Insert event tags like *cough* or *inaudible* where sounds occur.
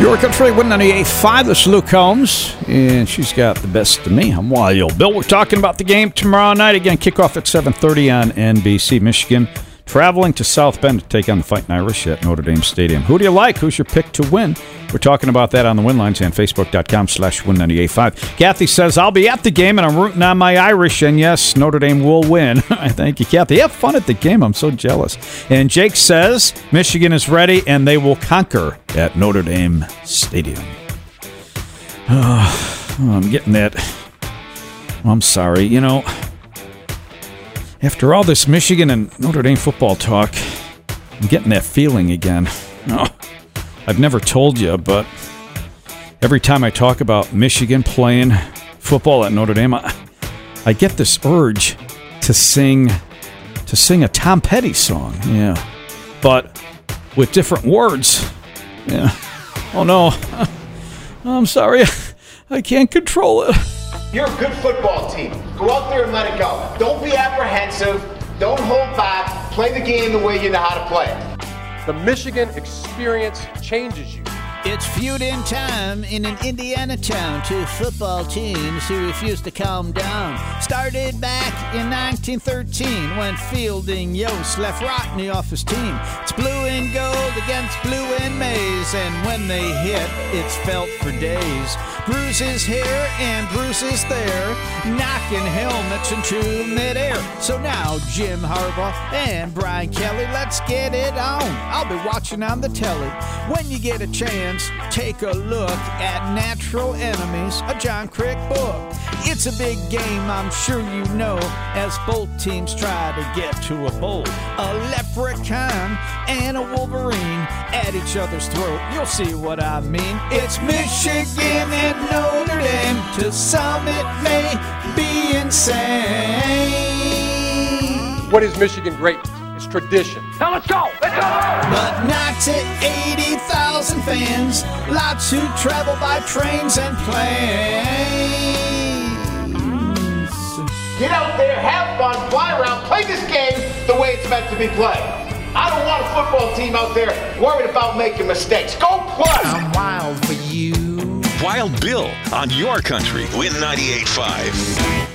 Your country, 198.5. This is Luke Holmes, and she's got the best of me. I'm Wild Bill. We're talking about the game tomorrow night. Again, kickoff at 7.30 on NBC. Michigan traveling to South Bend to take on the Fighting Irish at Notre Dame Stadium. Who do you like? Who's your pick to win? We're talking about that on the win lines and facebook.com slash win985. Kathy says, I'll be at the game and I'm rooting on my Irish, and yes, Notre Dame will win. *laughs* Thank you, Kathy. Have fun at the game. I'm so jealous. And Jake says, Michigan is ready and they will conquer at Notre Dame Stadium. *sighs* Oh, I'm getting that. Oh, I'm sorry. You know, after all this Michigan and Notre Dame football talk, I'm getting that feeling again. *laughs* Oh, I've never told you, but every time I talk about Michigan playing football at Notre Dame, I, I get this urge to sing to sing a Tom Petty song. Yeah. But with different words. Yeah. Oh no. *laughs* I'm sorry. *laughs* I can't control it. You're a good football team. Go out there and let it go. Don't be apprehensive. Don't hold back. Play the game the way you know how to play it. The Michigan experience changes you. It's feud in time in an Indiana town. Two football teams who refuse to calm down. Started back in 1913 when Fielding Yost left Rockne off his team. It's blue and gold against blue and maize, and when they hit, it's felt for days. Bruce is here and Bruce is there, knocking helmets into midair. So now Jim Harbaugh and Brian Kelly, let's get it on. I'll be watching on the telly when you get a chance take a look at Natural Enemies, a John Kryk book. It's a big game, I'm sure you know, as both teams try to get to a bowl. A leprechaun and a wolverine at each other's throat. You'll see what I mean. It's Michigan and Notre Dame. To some, it may be insane. What is Michigan great? It's tradition. Now let's go. Let's go. But not to 80,000 fans, lots who travel by trains and planes. Get out there, have fun, fly around, play this game the way it's meant to be played. I don't want a football team out there worried about making mistakes. Go play! I'm wild for you. Wild Bill on your country. Win 98.5.